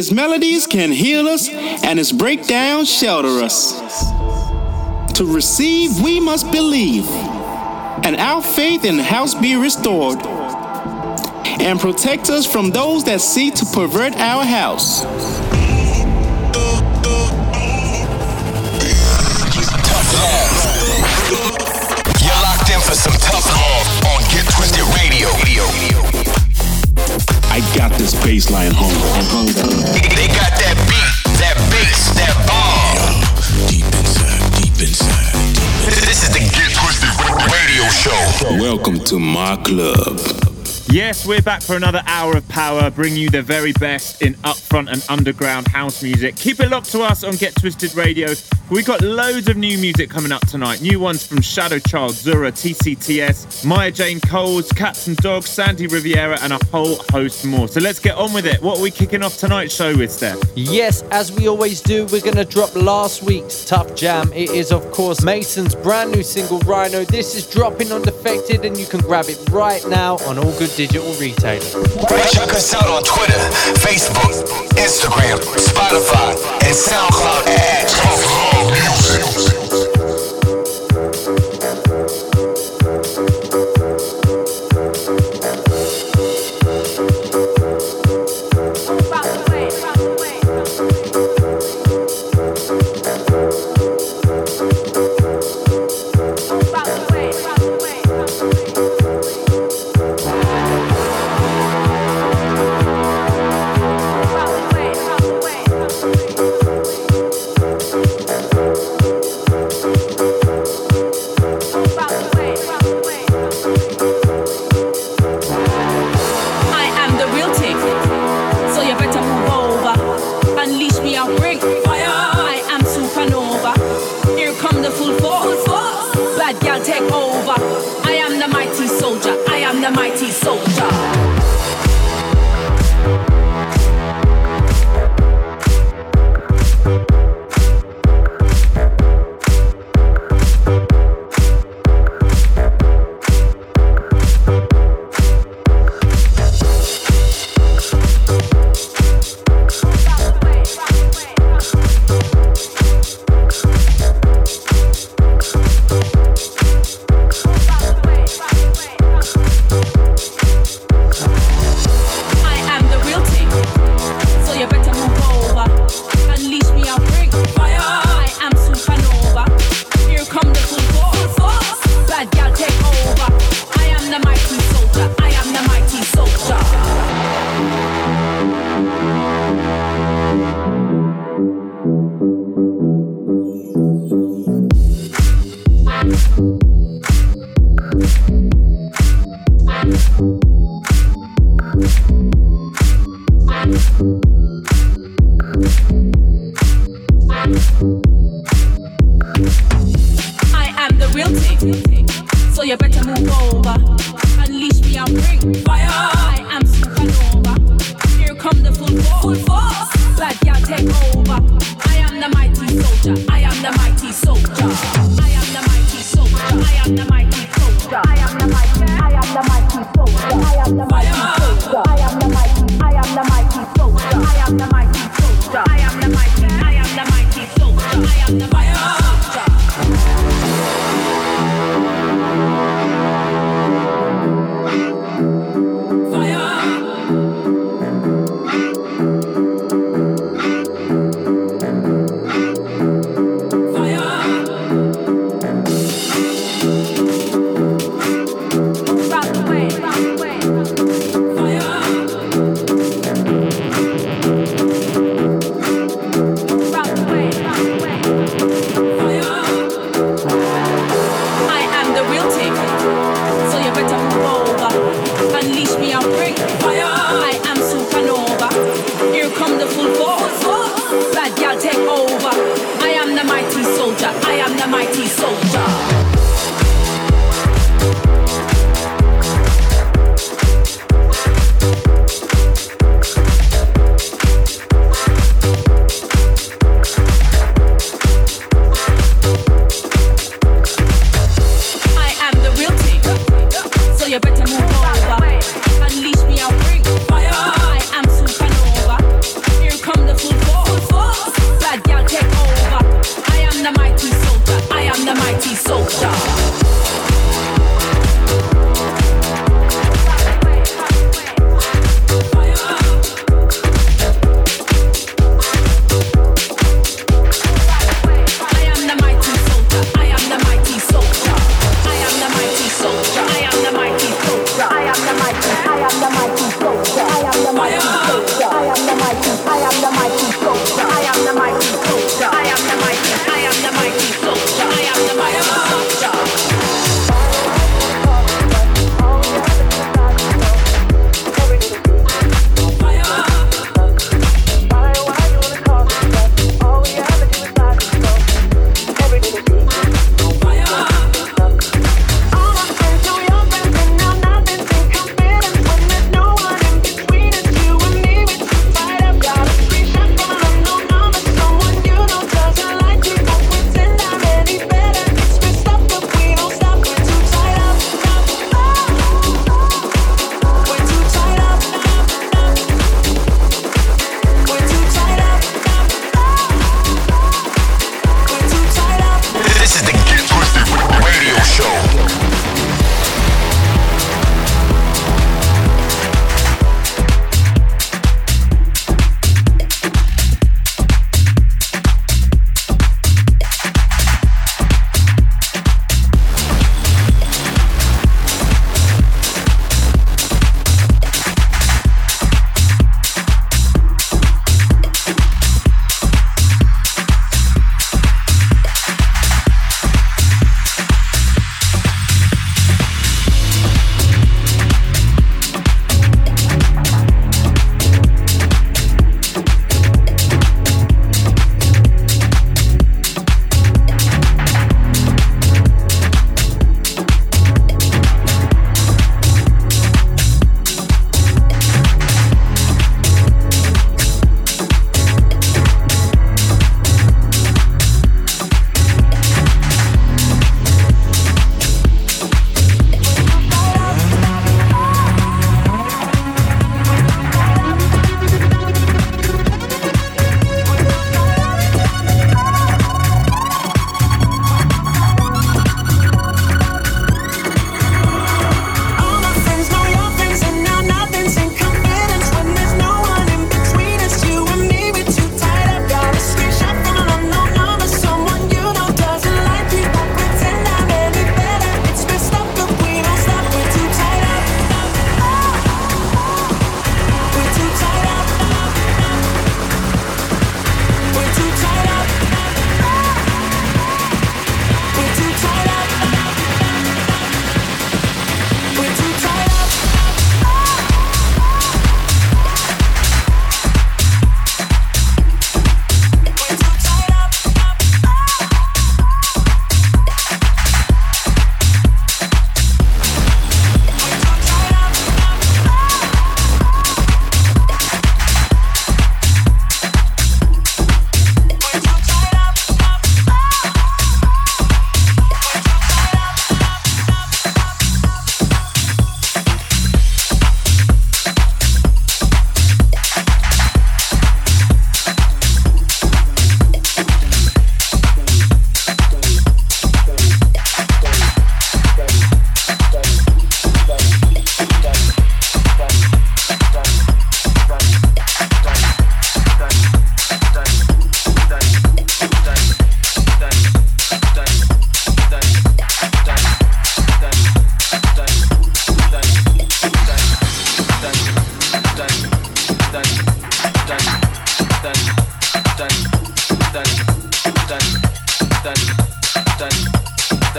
Its melodies can heal us, and its breakdowns shelter us. To receive, we must believe, and our faith in the house be restored, and protect us from those that seek to pervert our house. You're locked in for some tough love on Get Twisted Radio. I got this baseline hunger. They got that beat, that bass, that bomb. Deep inside, deep inside. This is the Get Twisted Radio Show. Welcome to my club. Yes, we're back for another hour of power, bringing you the very best in upfront and underground house music. Keep it locked to us on Get Twisted Radio. We've got loads of new music coming up tonight. New ones from Shadow Child, Zura, TCTS, Maya Jane Coles, Cats and Dogs, Sandy Rivera, and a whole host more. So let's get on with it. What are we kicking off tonight's show with, Steph? Yes, as we always do, we're going to drop last week's Tough Jam. It is, of course, Mason's brand new single, Rhino. This is dropping on Defected, and you can grab it right now on all good digital retailers. Check us out on Twitter, Facebook, Instagram, Spotify, and SoundCloud at Music.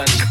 Sunday.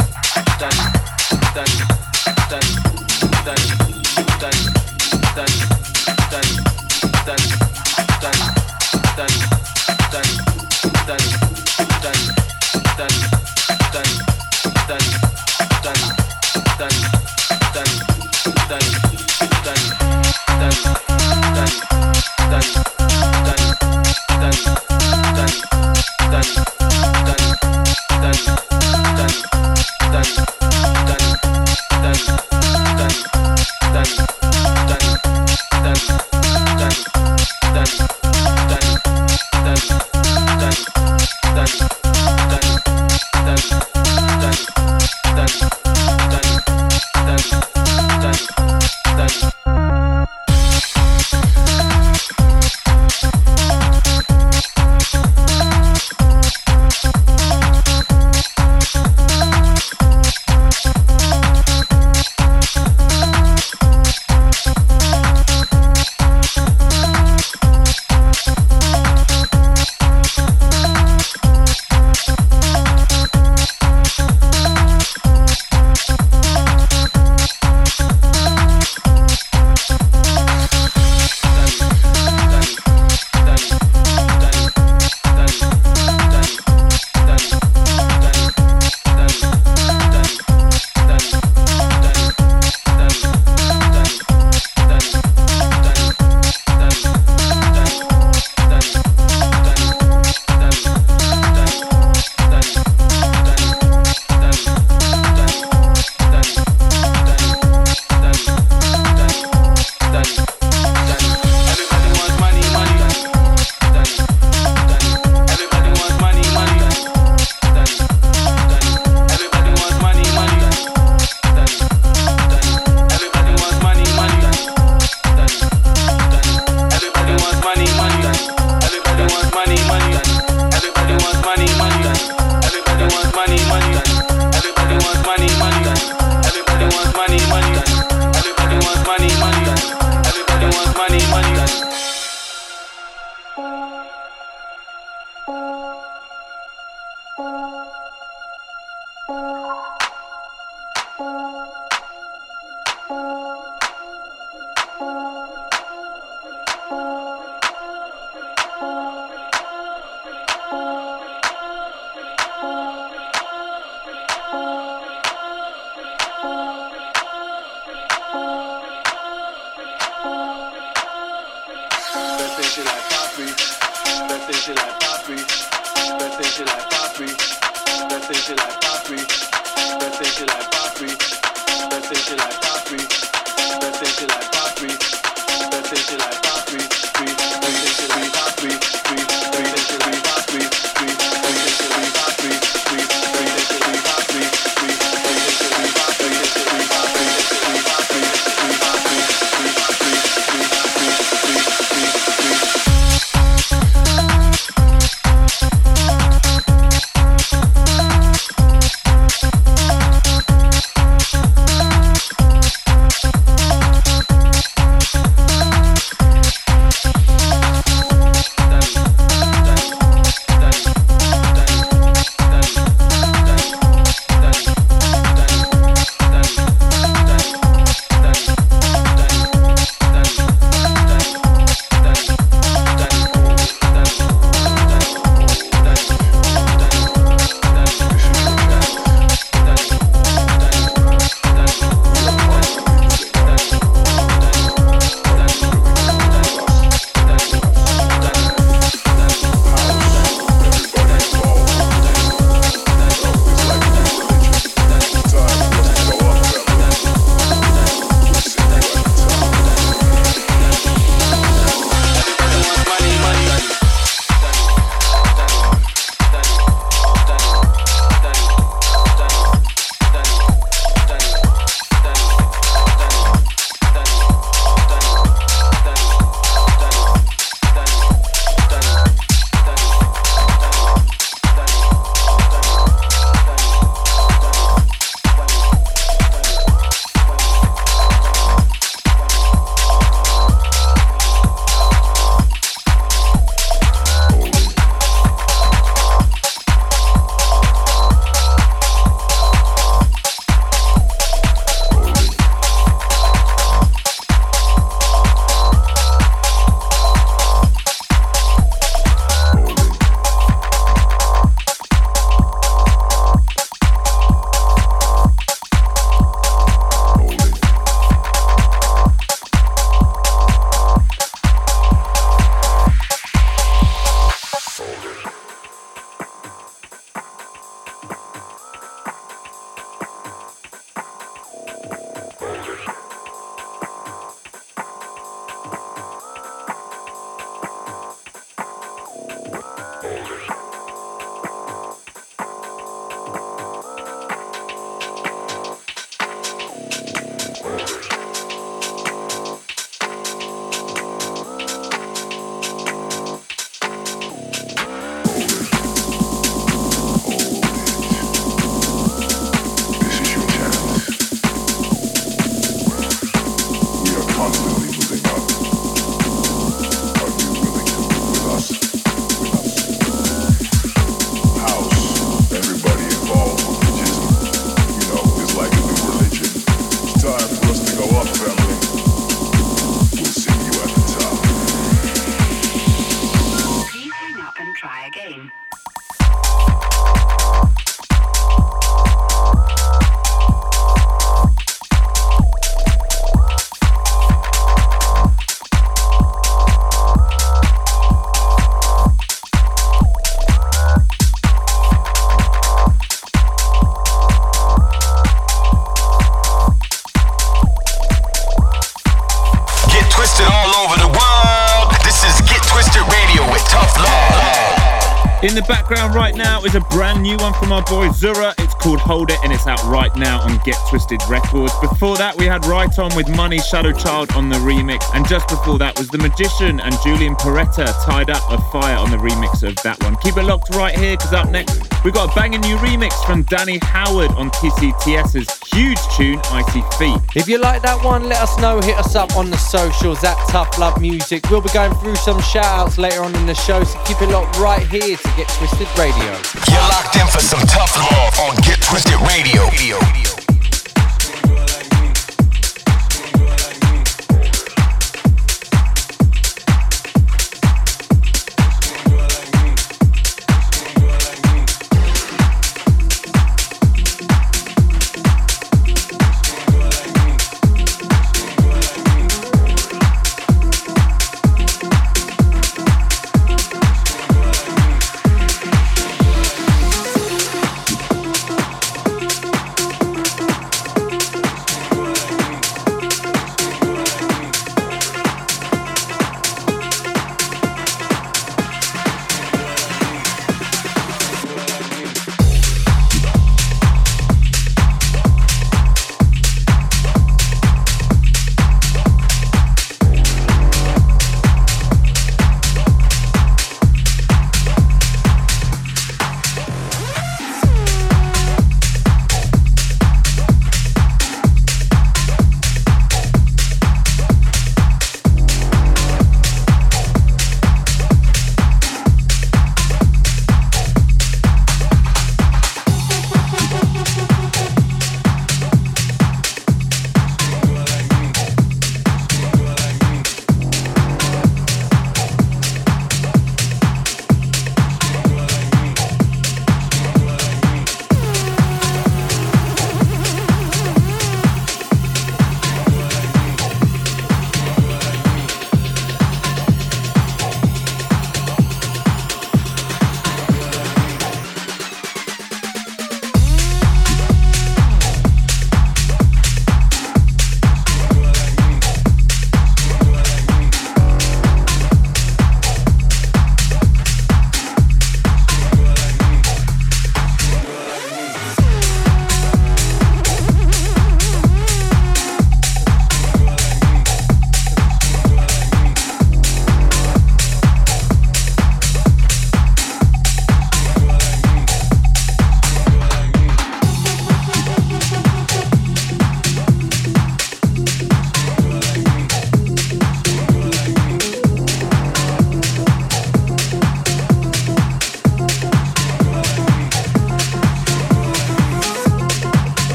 In the background right now is a brand new one from our boy Zura. It's called Hold It and it's out right now on Get Twisted Records. Before that, we had Right On with Money Shadow Child on the remix. And just before that was The Magician and Julian Perretta tied up a fire on the remix of that one. Keep it locked right here because up next, we got a banging new remix from Danny Howard on TCTS's huge tune, Icy Feet. If you like that one, let us know. Hit us up on the socials at Tough Love Music. We'll be going through some shout outs later on in the show, so keep it locked right here to Get Twisted Radio. You're locked in for some tough love on Get Twisted Radio.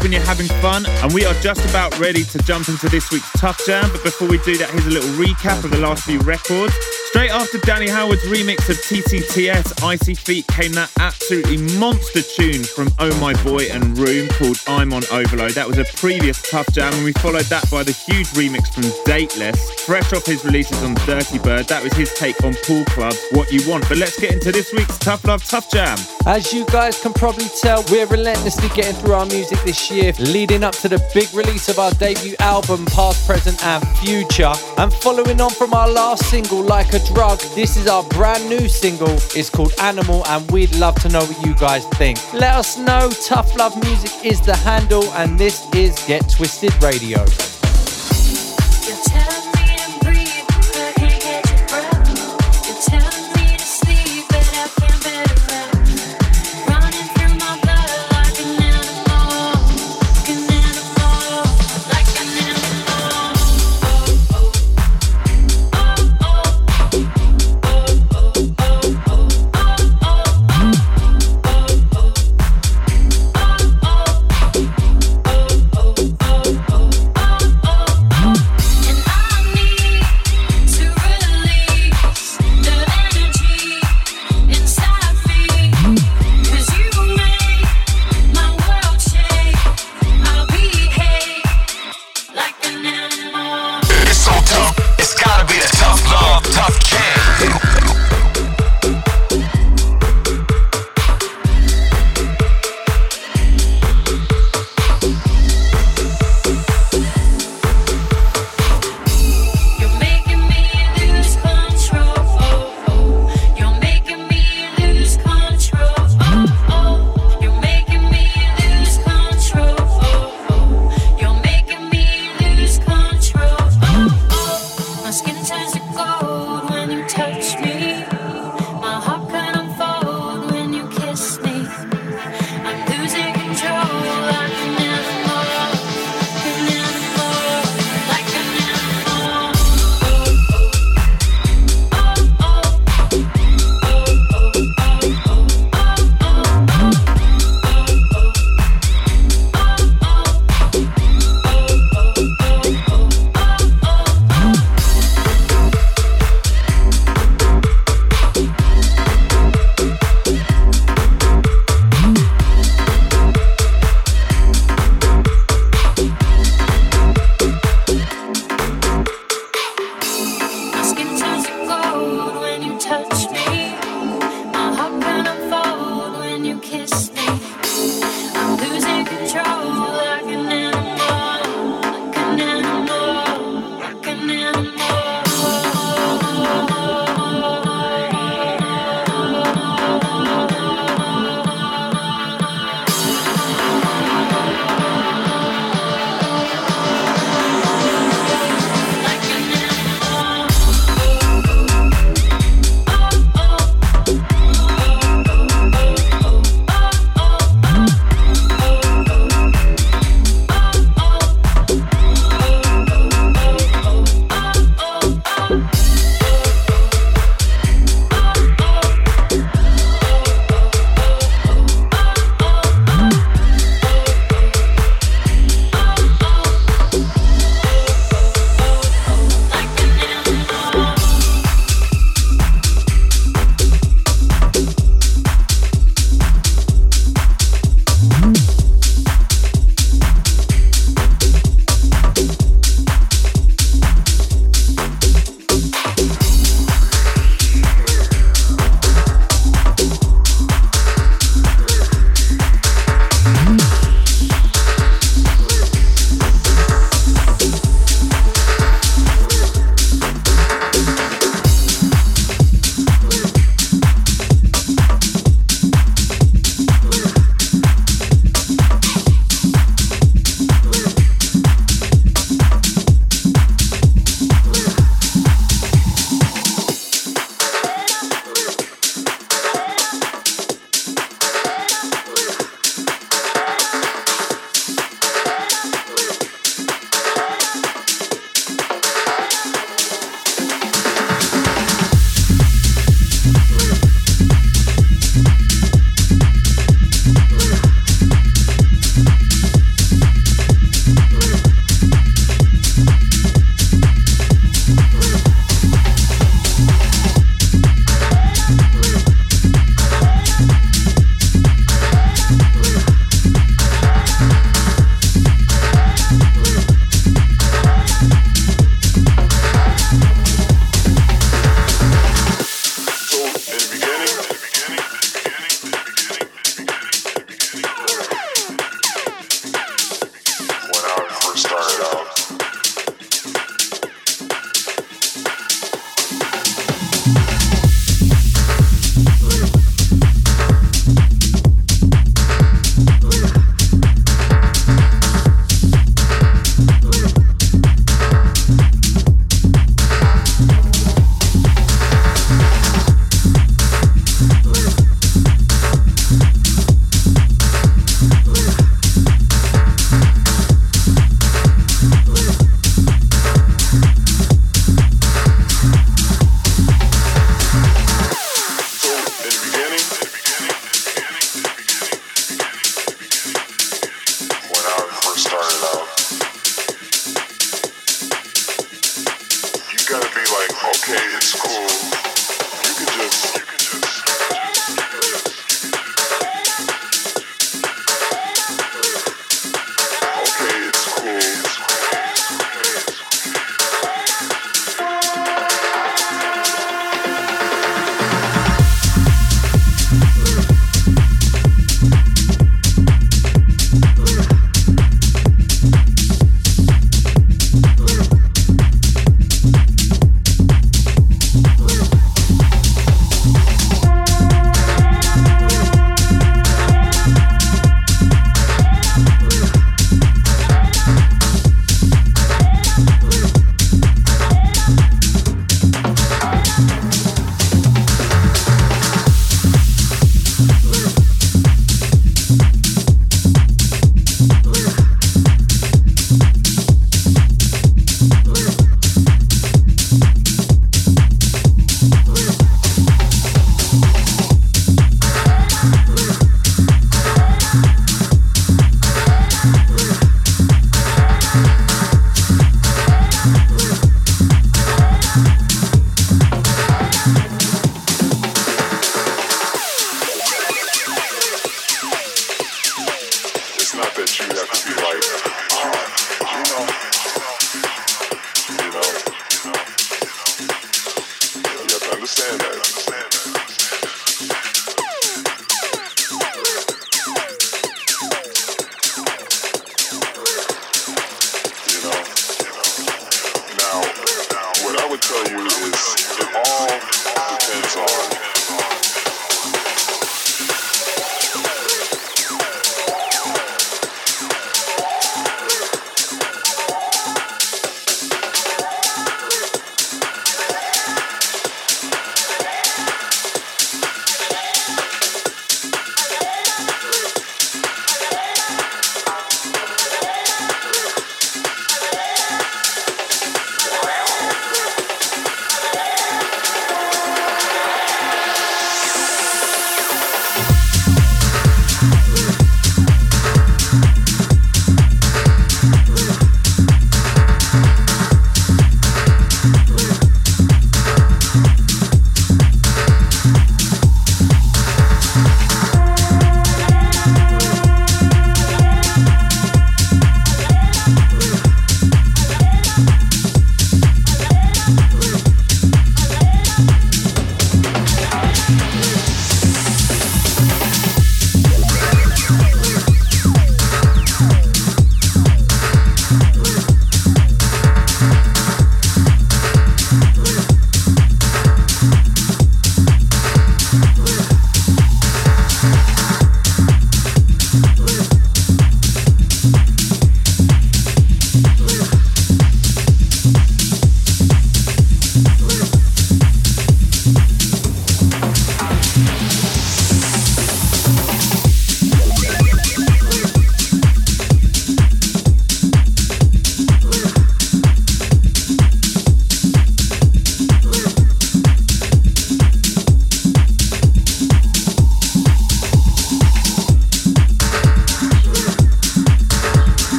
When you're having fun, and we are just about ready to jump into this week's Tough Jam. But before we do that, here's a little recap of the last few records. Straight after Danny Howard's remix of TCTS, Icy Feet came that absolutely monster tune from Oh My Boy and Room called I'm on Overload. That was a previous Tough Jam, and we followed that by the huge remix from Dateless, fresh off his releases on Dirtybird. That was his take on Pool Club, What You Want. But let's get into this week's Tough Love Tough Jam. As you guys can probably tell, we're relentlessly getting through our music this year, leading up to the big release of our debut album, Past, Present, and Future. And following on from our last single, Like a Drug, this is our brand new single. It's called Animal, and we'd love to know what you guys think. Let us know. Tough Love Music is the handle, and this is Get Twisted Radio.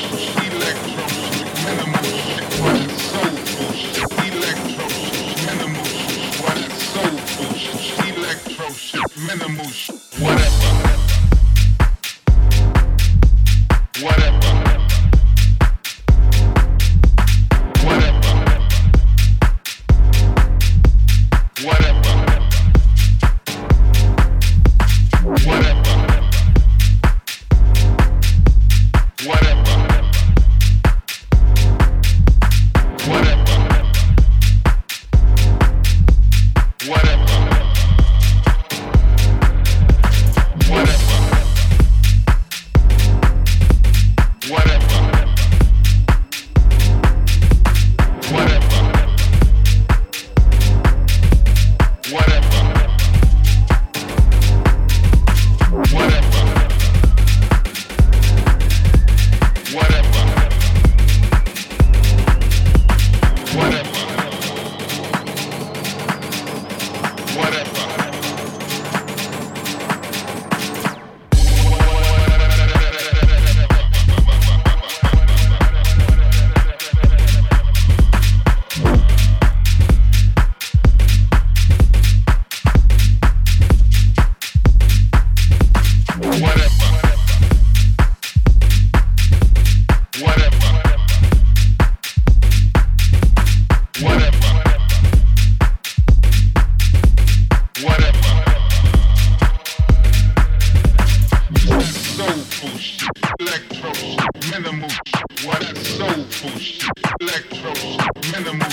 Thank you.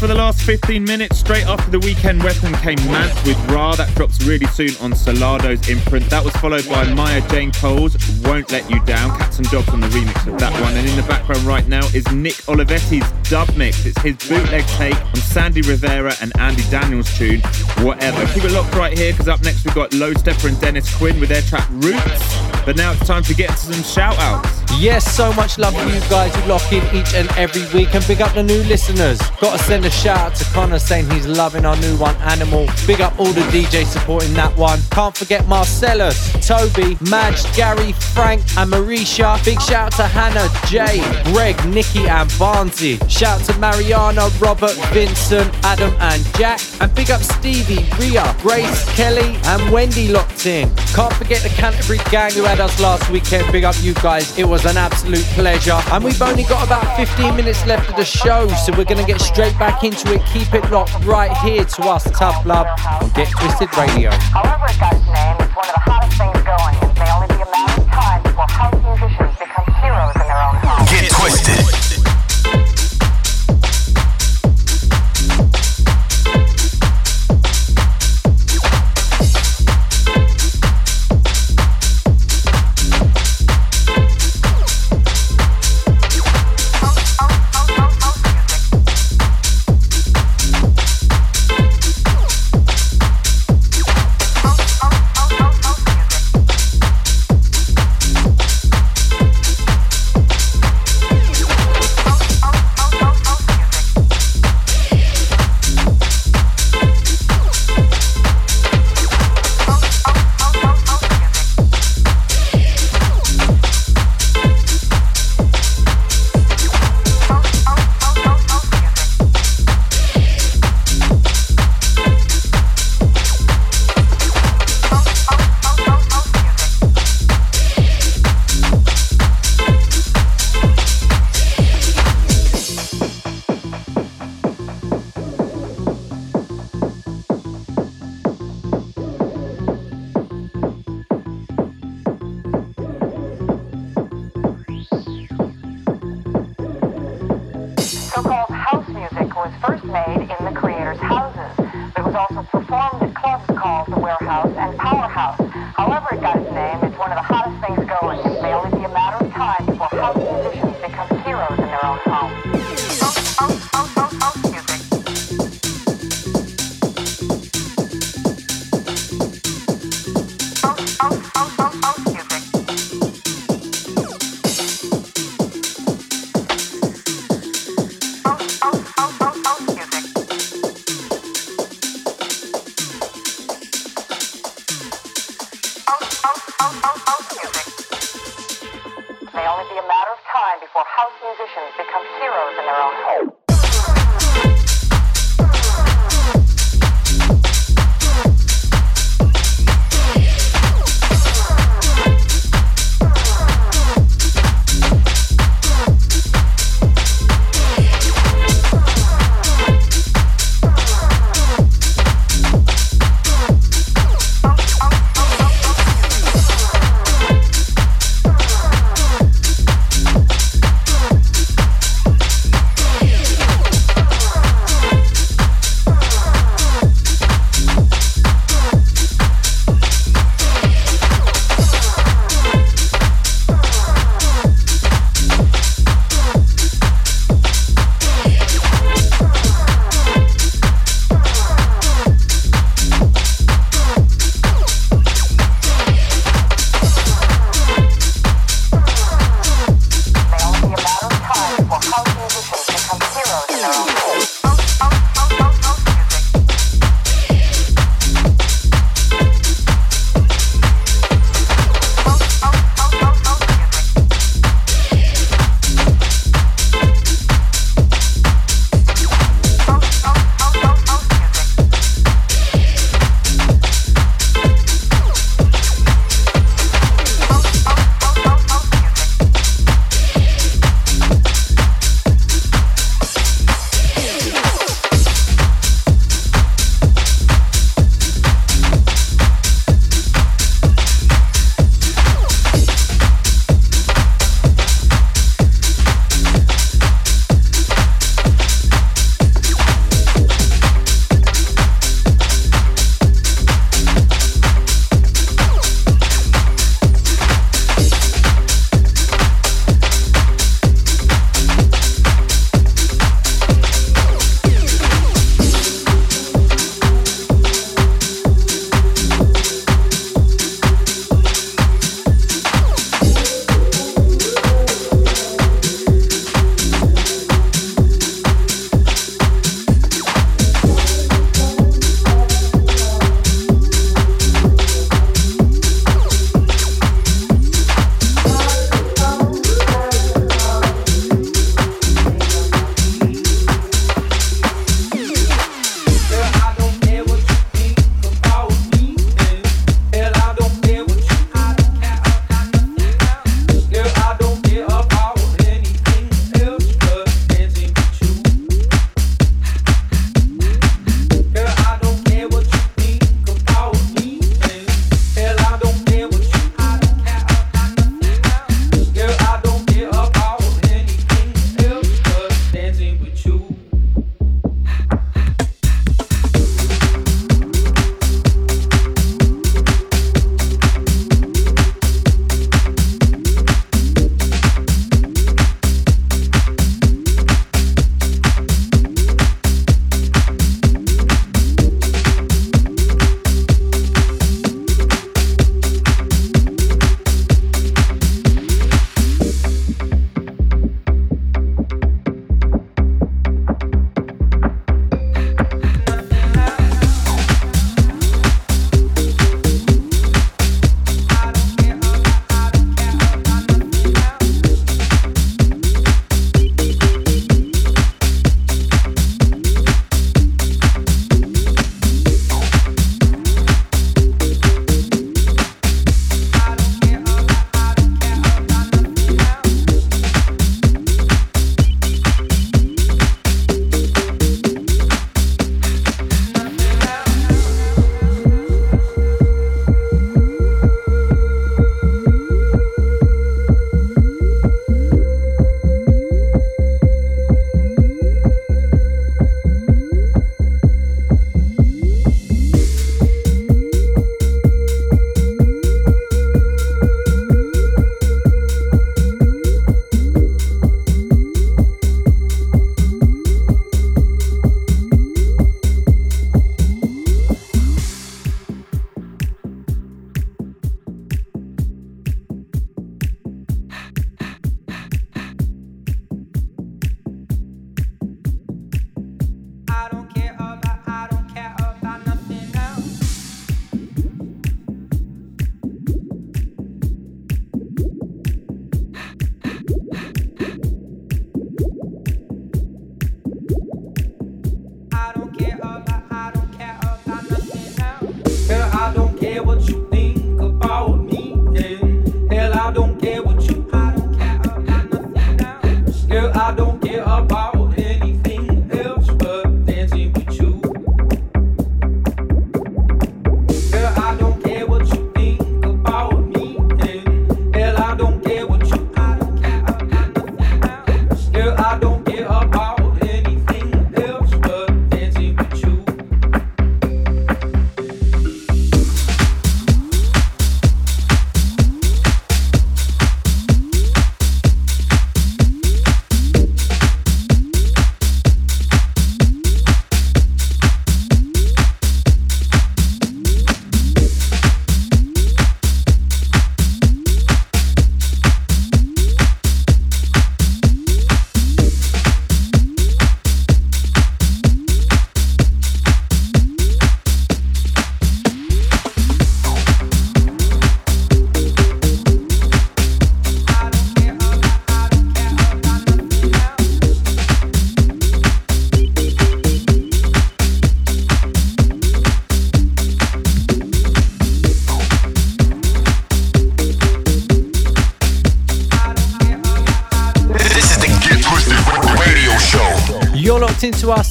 for the last 15 minutes. Straight after the weekend weapon came Mant with Ra. That drops really soon on Solardo's imprint. That was followed by Maya Jane Coles Won't Let You Down. Catz 'n Dogz on the remix of that one. And in the background right now is Nick Olivetti's dub mix. It's his bootleg take on Sandy Rivera and Andy Daniels tune, Whatever. Keep it locked right here because up next we've got Low Steppa and Dennis Quin with their track Roots. But now it's time to get to some shout outs. Yes, so much love for you guys who lock in each and every week and big up the new listeners. Got to send a shout out to Connor saying he's loving our new one, Animal. Big up all the DJs supporting that one. Can't forget Marcellus, Toby, Madge, Gary, Frank, and Marisha. Big shout out to Hannah, Jay, Greg, Nikki, and Barnsey. Shout out to Mariana, Robert, Vincent, Adam, and Jack. And big up Stevie, Ria, Grace, Kelly, and Wendy locked in. Can't forget the Canterbury gang who had us last weekend. Big up you guys. It was an absolute pleasure. And we've only got about 15 minutes left of the show, so we're going to get straight back into it. Keep it locked right here to us, Tough Love, on Get Twisted Radio.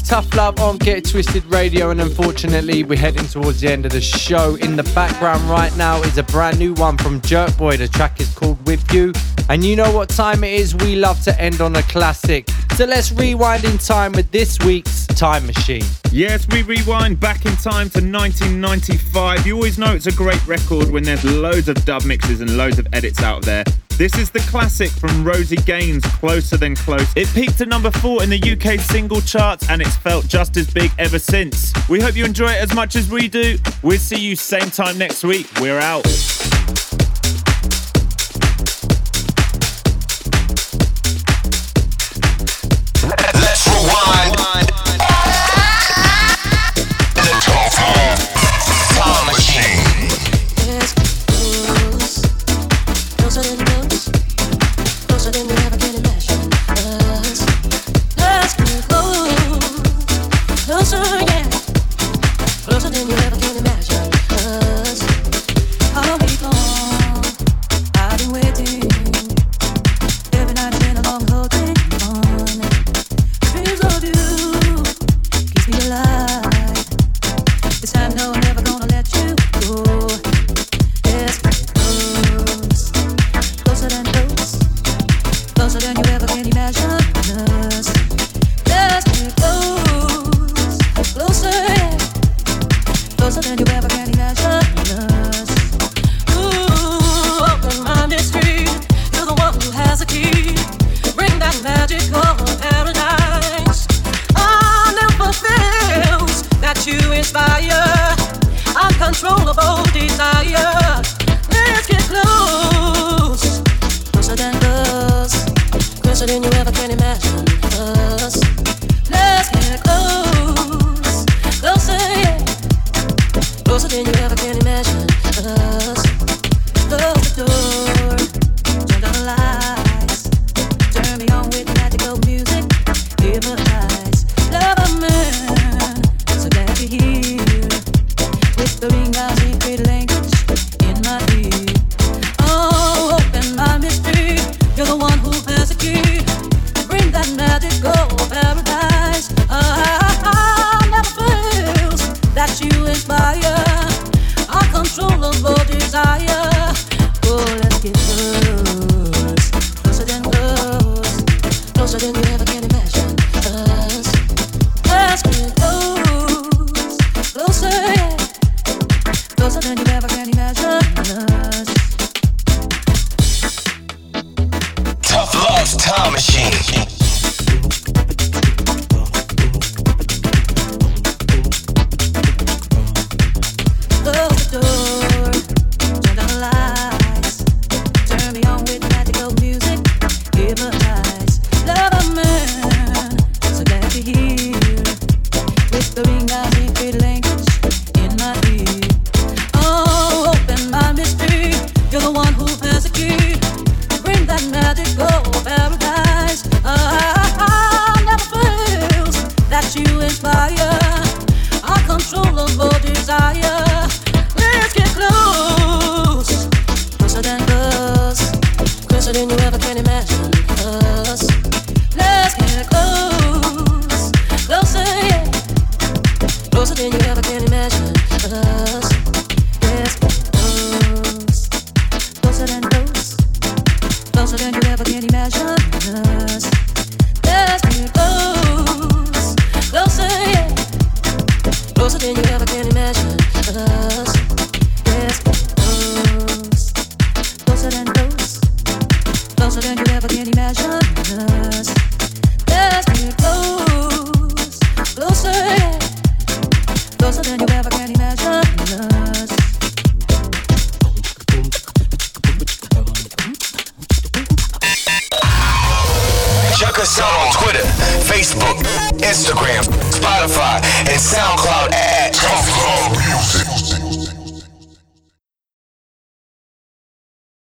Tough Love on Get Twisted Radio, and unfortunately, we're heading towards the end of the show. In the background right now is a brand new one from Jerk Boy. The track is called With You, and you know what time it is. We love to end on a classic. So let's rewind in time with this week's Time Machine. Yes, we rewind back in time to 1995. You always know it's a great record when there's loads of dub mixes and loads of edits out there. This is the classic from Rosie Gaines, Closer Than Close. It peaked at number four in the UK single charts and it's felt just as big ever since. We hope you enjoy it as much as we do. We'll see you same time next week. We're out.